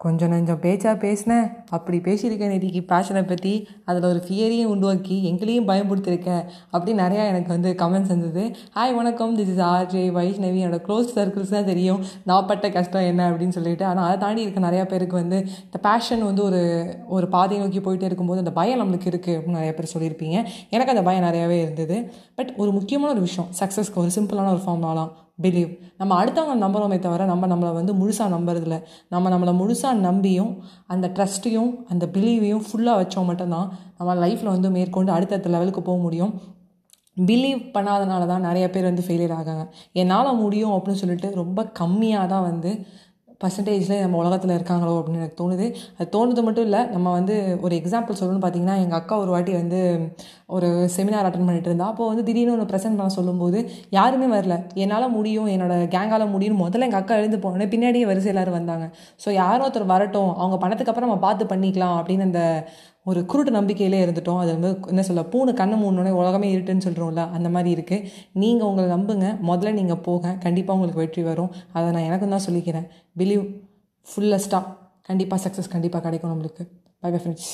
கொஞ்சம் நஞ்சம் பேச்சா பேசினேன். அப்படி பேசியிருக்கேன் நிதிக்கு பேஷனை பற்றி அதில் ஒரு ஃபியரையும் உண்டுவாக்கி எங்களையும் பயன்படுத்தியிருக்கேன் அப்படி நிறையா எனக்கு வந்து கமெண்ட்ஸ் இருந்தது ஹாய் வணக்கம். திஸ் இஸ் ஆர்ஜே வைஷ்ணவி என்னோடய க்ளோஸ் சர்க்கிள்ஸ் தான் தெரியும். நான் பட்ட கஷ்டம் என்ன அப்படின்னு சொல்லிட்டு. ஆனால் அதை தாண்டி இருக்க நிறையா பேருக்கு வந்து இந்த பேஷன் வந்து ஒரு ஒரு பாதையை நோக்கி போயிட்டே இருக்கும்போது அந்த பயம் நம்மளுக்கு இருக்குது அப்படின்னு நிறைய பேர் சொல்லியிருப்பீங்க. எனக்கு அந்த பயம் நிறையாவே இருந்தது. பட் ஒரு முக்கியமான ஒரு விஷயம் சக்ஸஸ்க்கு ஒரு சிம்பிளான ஒரு ஃபார்ம்லாலாம் பிலீவ் நம்ம அடுத்தவங்க நம்புகிறோமே தவிர நம்ம நம்மளை வந்து முழுசாக நம்புறதில்ல. நம்ம நம்மளை முழுசாக நம்பியும் அந்த ட்ரஸ்ட்டையும் அந்த பிலீவையும் ஃபுல்லாக வச்சோம் மட்டும்தான் நம்ம லைஃப்பில் வந்து மேற்கொண்டு அடுத்தடுத்த லெவலுக்கு போக முடியும். பிலீவ் பண்ணாதனால தான் நிறைய பேர் வந்து ஃபெயிலியர் ஆகாங்க. என்னால் முடியும் அப்படின்னு சொல்லிட்டு ரொம்ப கம்மியாக தான் வந்து பர்சன்டேஜில் நம்ம உலகத்தில் இருக்காங்களோ அப்படின்னு எனக்கு தோணுது. அது தோணுது மட்டும் இல்லை நம்ம வந்து ஒரு எக்ஸாம்பிள் சொல்லணும்னு பார்த்தீங்கன்னா எங்கள் அக்கா ஒரு வாட்டி வந்து ஒரு செமினார் அட்டன் பண்ணிட்டு இருந்தா. அப்போ வந்து திடீர்னு ஒன்று ப்ரெசென்ட் பண்ண சொல்லும்போது யாருமே வரல. என்னால் முடியும் என்னோட கேங்கால் முடியும் முதல்ல எங்கள் அக்கா எழுந்து போனோடனே பின்னாடியே வரிசை எல்லோரும் வந்தாங்க. ஸோ யாரோ ஒருத்தர் வரட்டும் அவங்க பணத்துக்கு அப்புறம் நம்ம பார்த்து பண்ணிக்கலாம் அப்படின்னு அந்த ஒரு குருட்டு நம்பிக்கையிலே இருந்துட்டோம். அது வந்து என்ன சொல்ல பூனை கண்ணு மூணுனே உலகமே இருட்டுன்னு சொல்கிறோம்ல அந்த மாதிரி இருக்குது நீங்கள் உங்களை நம்புங்க. முதல்ல நீங்கள் போக கண்டிப்பாக உங்களுக்கு வெற்றி வரும். அதை நான் எனக்கும் தான் சொல்லிக்கிறேன். பிலீவ் ஃபுல்லஸ்ட்டாக கண்டிப்பாக சக்ஸஸ் கண்டிப்பாக கிடைக்கும் நம்மளுக்கு. By bye friends